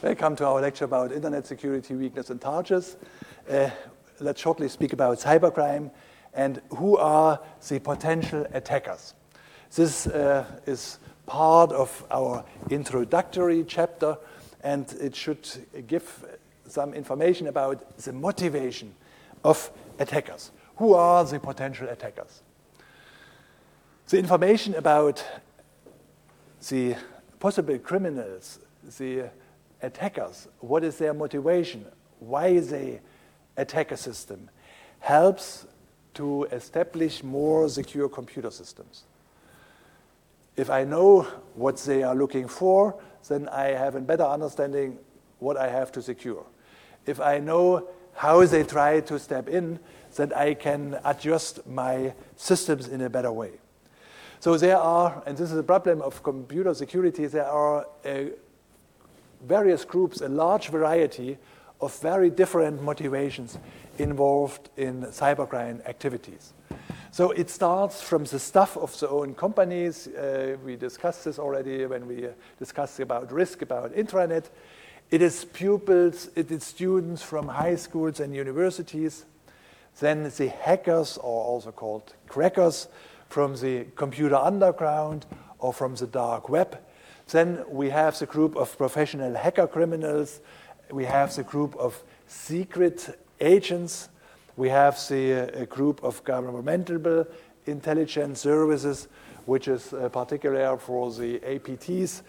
Welcome to our lecture about Internet security weakness and targets. Uh, let's shortly speak about cybercrime and who are the potential attackers. This uh, is part of our introductory chapter, and it should give some information about the motivation of attackers. Who are the potential attackers? The information about the possible criminals, the attackers, what is their motivation, why they attack a system, helps to establish more secure computer systems. If I know what they are looking for, then I have a better understanding what I have to secure. If I know how they try to step in, then I can adjust my systems in a better way. So there are, and this is a problem of computer security, there are uh, various groups, a large variety of very different motivations involved in cybercrime activities. So it starts from the stuff of the own companies. Uh, we discussed this already when we discussed about risk, about intranet. It is pupils, it is students from high schools and universities. Then the hackers, or also called crackers, from the computer underground or from the dark web. Then we have the group of professional hacker criminals. We have the group of secret agents. We have the uh, group of governmental intelligence services, which is uh, particular for the APTs,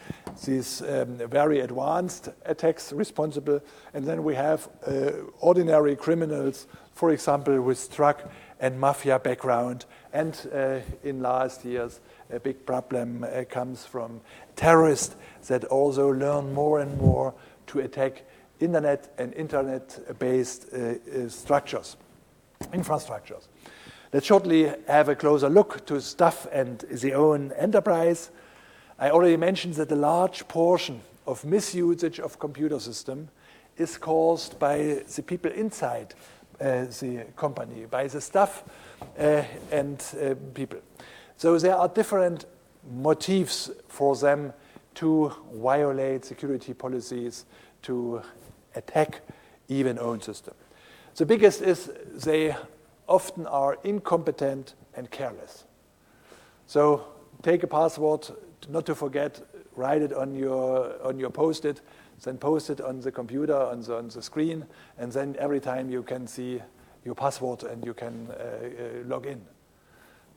these um, very advanced attacks responsible. And then we have uh, ordinary criminals, for example, with drug and mafia background. And uh, in last years, a big problem uh, comes from terrorists that also learn more and more to attack internet and internet-based uh, structures, infrastructures. Let's shortly have a closer look to stuff and the own enterprise. I already mentioned that a large portion of misusage of computer system is caused by the people inside the company, by the staff uh, and uh, people. So there are different motives for them to violate security policies, to attack even own system. The biggest is they often are incompetent and careless. So take a password, not to forget, write it on your, on your post-it, then post it on the computer, on the, on the screen, and then every time you can see your password and you can uh, uh, log in.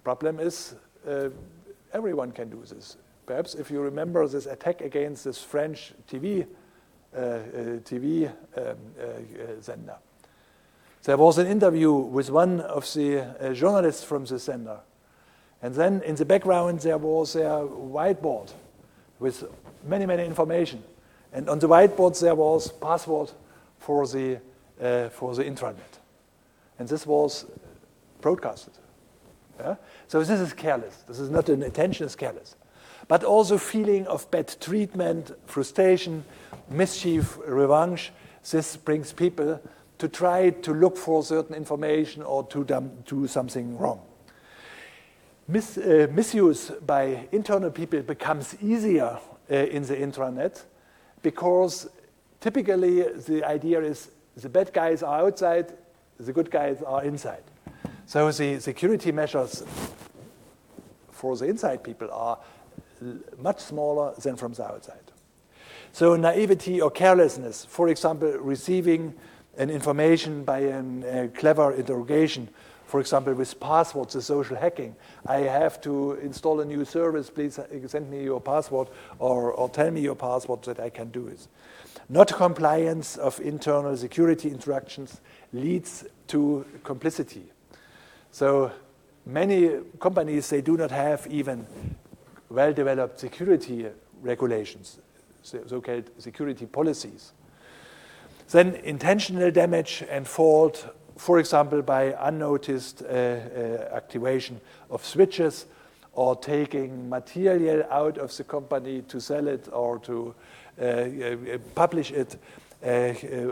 Problem is, uh, everyone can do this. Perhaps if you remember this attack against this French TV, uh, uh, TV um, sender. There was an interview with one of the journalists from the sender. And then in the background there was a whiteboard with many, many information. And on the whiteboard there was password for the, uh, for the intranet. And this was broadcasted. Yeah? So this is careless. This is not an intention, it's careless. But also feeling of bad treatment, frustration, mischief, revenge. This brings people to try to look for certain information or to do something wrong. Mis, uh, misuse by internal people becomes easier uh, in the intranet because typically the idea is the bad guys are outside, the good guys are inside. So the security measures for the inside people are much smaller than from the outside. So naivety or carelessness, for example, receiving an information by a clever interrogation, for example, with passwords, the social hacking. I have to install a new service, please uh, send me your password or, or tell me your password that I can do it. Not compliance of internal security instructions leads to complicity. So many companies, they do not have even well-developed security regulations, so-called security policies. Then intentional damage and fault, for example, by unnoticed uh, uh, activation of switches or taking material out of the company to sell it or to uh, publish it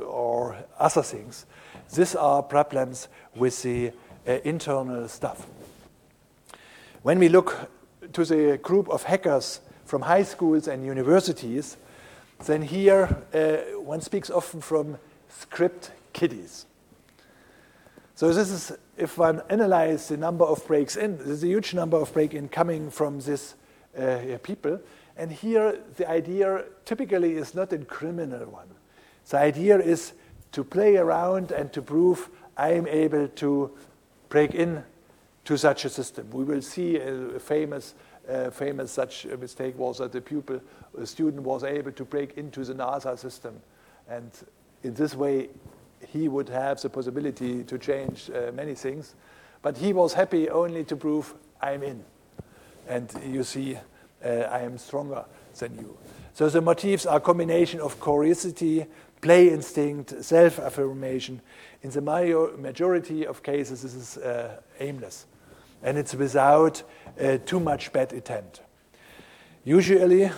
or other things. These are problems with the internal stuff. When we look to the group of hackers from high schools and universities, then here uh, one speaks often from script kiddies. So this is, if one analyzes the number of breaks in, there's a huge number of break-in coming from these uh, people. And here the idea typically is not a criminal one. The idea is to play around and to prove I am able to break in to such a system. We will see a famous, uh, famous such mistake was that the pupil, a student was able to break into the NASA system. And in this way, he would have the possibility to change uh, many things. But he was happy only to prove I'm in. And you see, uh, I am stronger than you. So the motifs are combination of curiosity, play instinct, self-affirmation. In the majority of cases, this is uh, aimless. And it's without uh, too much bad intent. Usually,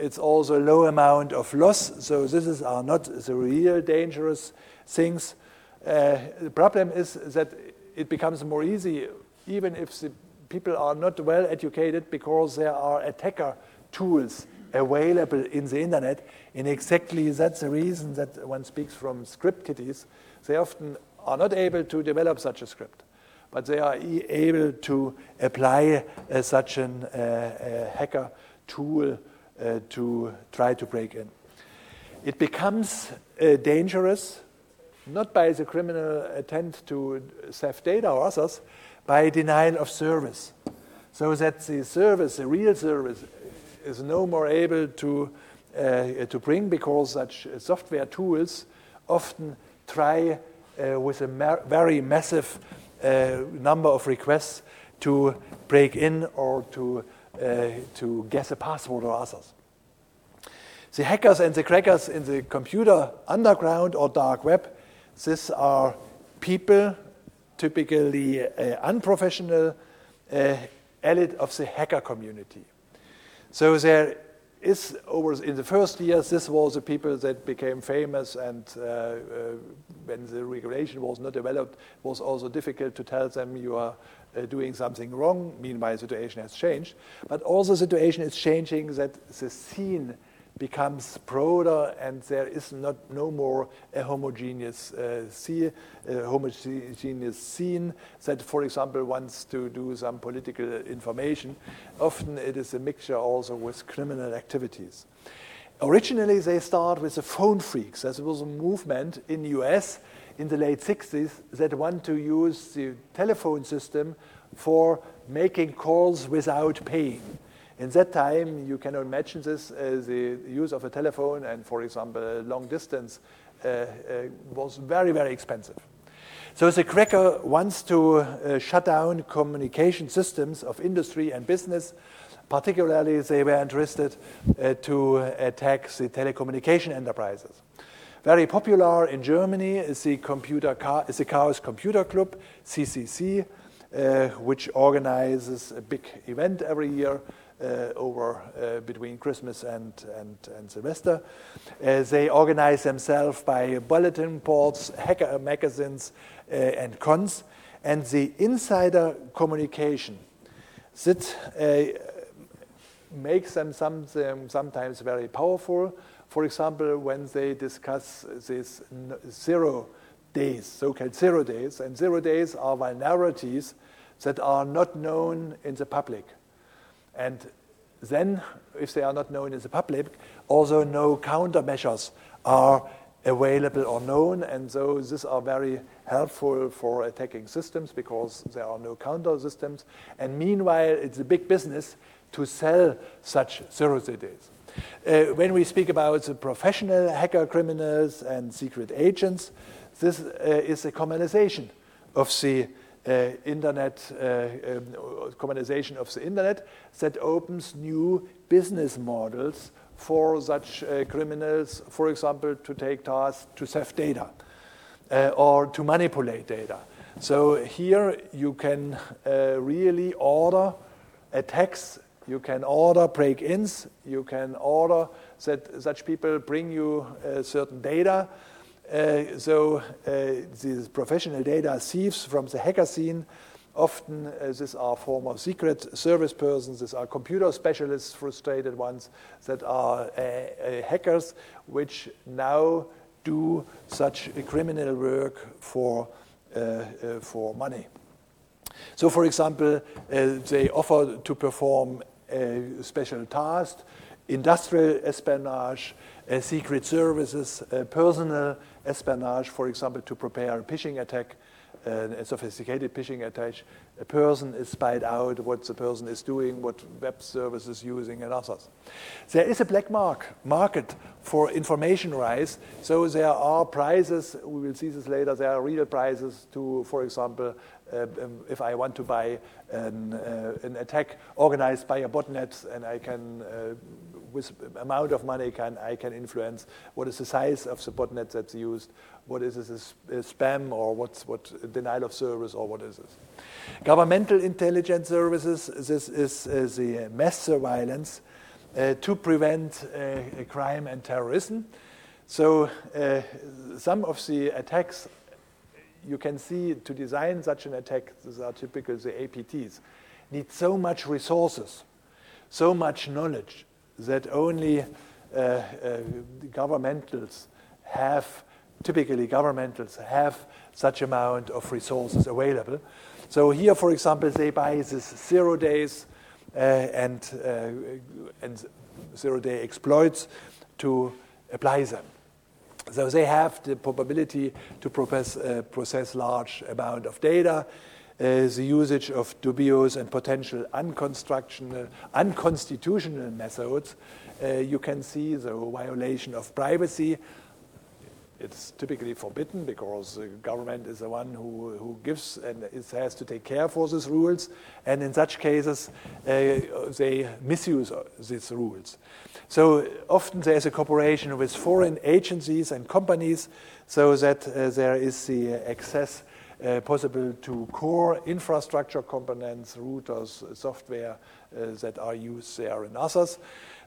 it's also a low amount of loss. So this is, are not the real dangerous things. Uh, the problem is that it becomes more easy, even if the people are not well educated, because there are attacker tools available in the internet. And exactly that's the reason that one speaks from script kiddies. They often are not able to develop such a script, but they are able to apply uh, such a uh, hacker tool uh, to try to break in. It becomes uh, dangerous not by the criminal attempt to theft data or others, by denial of service. So that the service, the real service, is no more able to, uh, to bring because such software tools often try uh, with a very massive uh, number of requests to break in or to, uh, to guess a password or others. The hackers and the crackers in the computer underground or dark web these are people, typically uh, unprofessional, uh, elite of the hacker community. So there is over in the first years, this was the people that became famous, and uh, uh, when the regulation was not developed, it was also difficult to tell them you are uh, doing something wrong. Meanwhile, the situation has changed, but also the situation is changing that the scene becomes broader and there is not no more a homogeneous uh, uh, homogeneous scene that, for example, wants to do some political information. Often it is a mixture also with criminal activities. Originally, they start with the phone phreaks. There was a movement in the US in the late 60s that want to use the telephone system for making calls without paying. In that time, you can imagine this, uh, the use of a telephone and, for example, long distance uh, uh, was very, very expensive. So the cracker wants to uh, shut down communication systems of industry and business. Particularly, they were interested uh, to attack the telecommunication enterprises. Very popular in Germany is the, computer car, is the Chaos Computer Club, CCC, uh, which organizes a big event every year over uh, between Christmas and, and, and Silvester. Uh, they organize themselves by bulletin boards, hacker magazines, and cons. And the insider communication that makes them some, sometimes very powerful. For example, when they discuss these zero days, so-called zero days, and zero days are vulnerabilities that are not known in the public. And then, if they are not known in the public, also no countermeasures are available or known, and so these are very helpful for attacking systems because there are no counter systems. And meanwhile, it's a big business to sell such zero days. Uh, when we speak about the professional hacker criminals and secret agents, this uh, is a commonization of the internet, uh, um, commonization of the internet that opens new business models for such uh, criminals, for example, to take tasks to theft data or to manipulate data. So here you can really order attacks you can order break-ins. You can order that such people bring you uh, certain data uh, so uh, these professional data thieves from the hacker scene Often, uh, these are former secret service persons, these are computer specialists, frustrated ones, that are hackers, which now do such criminal work for, for money. So, for example, they offer to perform a special task, industrial espionage, secret services, personal espionage, for example, to prepare a phishing attack a sophisticated phishing attack, a person is spied out, what the person is doing, what web service is using, and others. There is a black mark, market for information rise, so there are prices, we will see this later, there are real prices to, for example, uh, um, if I want to buy an, uh, an, attack organized by a botnet and I can uh, with amount of money can I can influence what is the size of the botnet that's used, what is this spam or what's what denial of service or what is this. Governmental intelligence services. This is uh, the mass surveillance uh, to prevent uh, crime and terrorism. So uh, some of the attacks you can see to design such an attack. These are typical the APTs need so much resources, so much knowledge, that only uh, uh, governmentals have, typically governmentals have such amount of resources available. So here, for example, they buy this zero days uh, and, and zero day exploits to apply them. So they have the probability to process, uh, process large amount of data the usage of dubious and potential unconstitutional, methods, uh, you can see the violation of privacy. It's typically forbidden because the government is the one who, who gives and it has to take care for these rules. And in such cases, uh, they misuse these rules. So often there is a cooperation with foreign agencies and companies so that uh, there is the access uh, possible to core infrastructure components, routers, software uh, that are used there and others.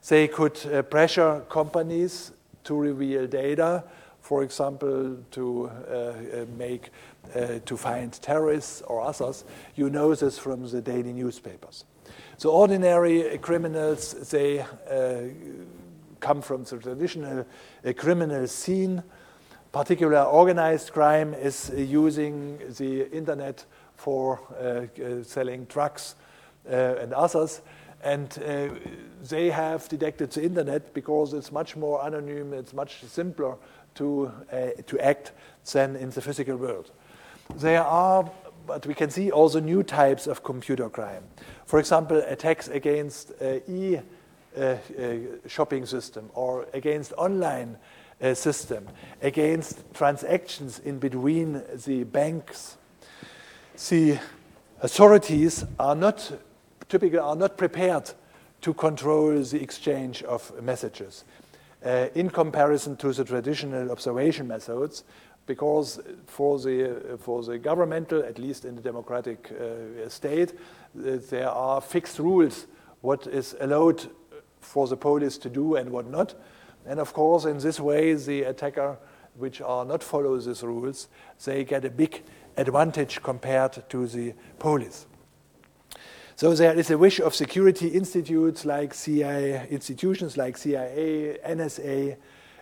They could uh, pressure companies to reveal data, for example, to uh, uh, make, uh, to find terrorists or others. You know this from the daily newspapers. So ordinary criminals, they come from the traditional criminal scene particular organized crime is uh, using the internet for uh, uh, selling drugs and others. And they have detected the internet because it's much more anonymous, it's much simpler to, to act than in the physical world. There are but we can see also new types of computer crime. For example, attacks against uh, e uh, uh, shopping system or against online uh, system against transactions in between the banks. The authorities are not typically are not prepared to control the exchange of messages uh, in comparison to the traditional observation methods because for the, for the governmental, at least in the democratic uh, state, uh, there are fixed rules what is allowed for the police to do and what not. And of course, in this way, the attacker, which are not follow these rules, they get a big advantage compared to the police. So there is a wish of security institutes like CIA, institutions like CIA, NSA,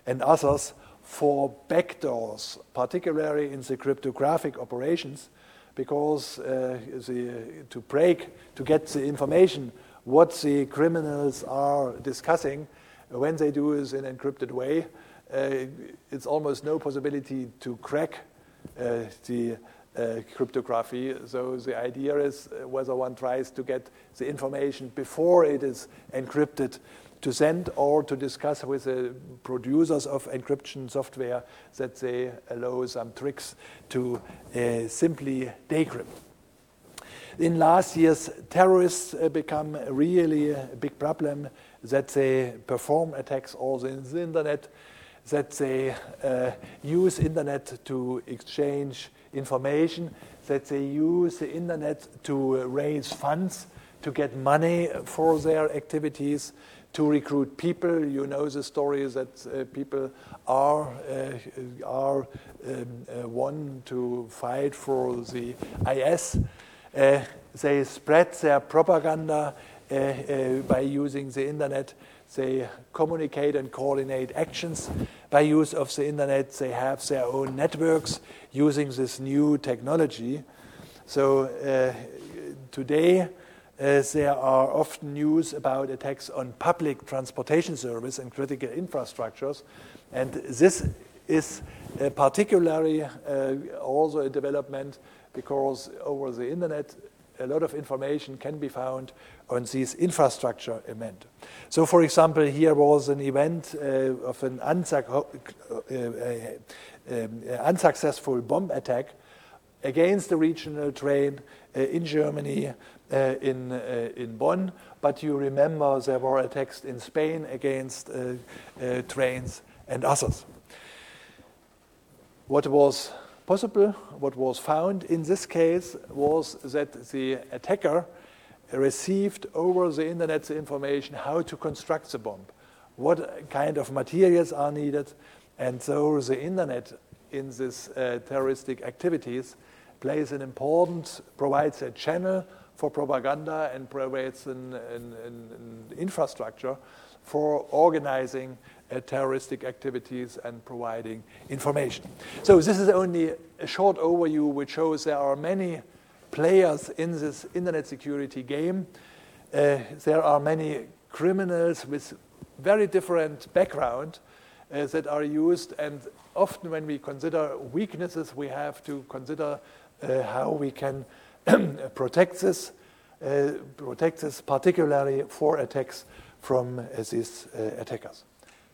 and others for backdoors, particularly in the cryptographic operations, because uh, the, to break, to get the information what the criminals are discussing, when they do this in encrypted way, uh, it's almost no possibility to crack uh, the uh, cryptography. So the idea is whether one tries to get the information before it is encrypted to send or to discuss with the producers of encryption software that they allow some tricks to uh, simply decrypt. In last years, terrorists uh, become really a big problem that they perform attacks also in the internet, that they uh, use internet to exchange information, that they use the internet to raise funds, to get money for their activities, to recruit people. You know the story that uh, people are uh, are um, uh, one to fight for the IS Uh, they spread their propaganda uh, uh, by using the internet. They communicate and coordinate actions by use of the internet. They have their own networks using this new technology. So uh, today, uh, there are often news about attacks on public transportation service and critical infrastructures. And this is uh, particularly uh, also a development because over the internet, a lot of information can be found on these infrastructure event. So, for example, here was an event uh, of an unsuc uh, uh, um, unsuccessful bomb attack against the regional train uh, in Germany, uh, in, uh, in Bonn. But you remember there were attacks in Spain against trains and others. What was possible, what was found in this case was that the attacker received over the internet the information how to construct the bomb, what kind of materials are needed, and so the internet in these uh, terroristic activities plays an important, provides a channel for propaganda and provides an, an, an infrastructure for organizing terroristic activities and providing information. So this is only a short overview which shows there are many players in this internet security game. Uh, there are many criminals with very different background uh, that are used and often when we consider weaknesses we have to consider uh, how we can protect this, uh, protect this particularly for attacks from uh, these attackers.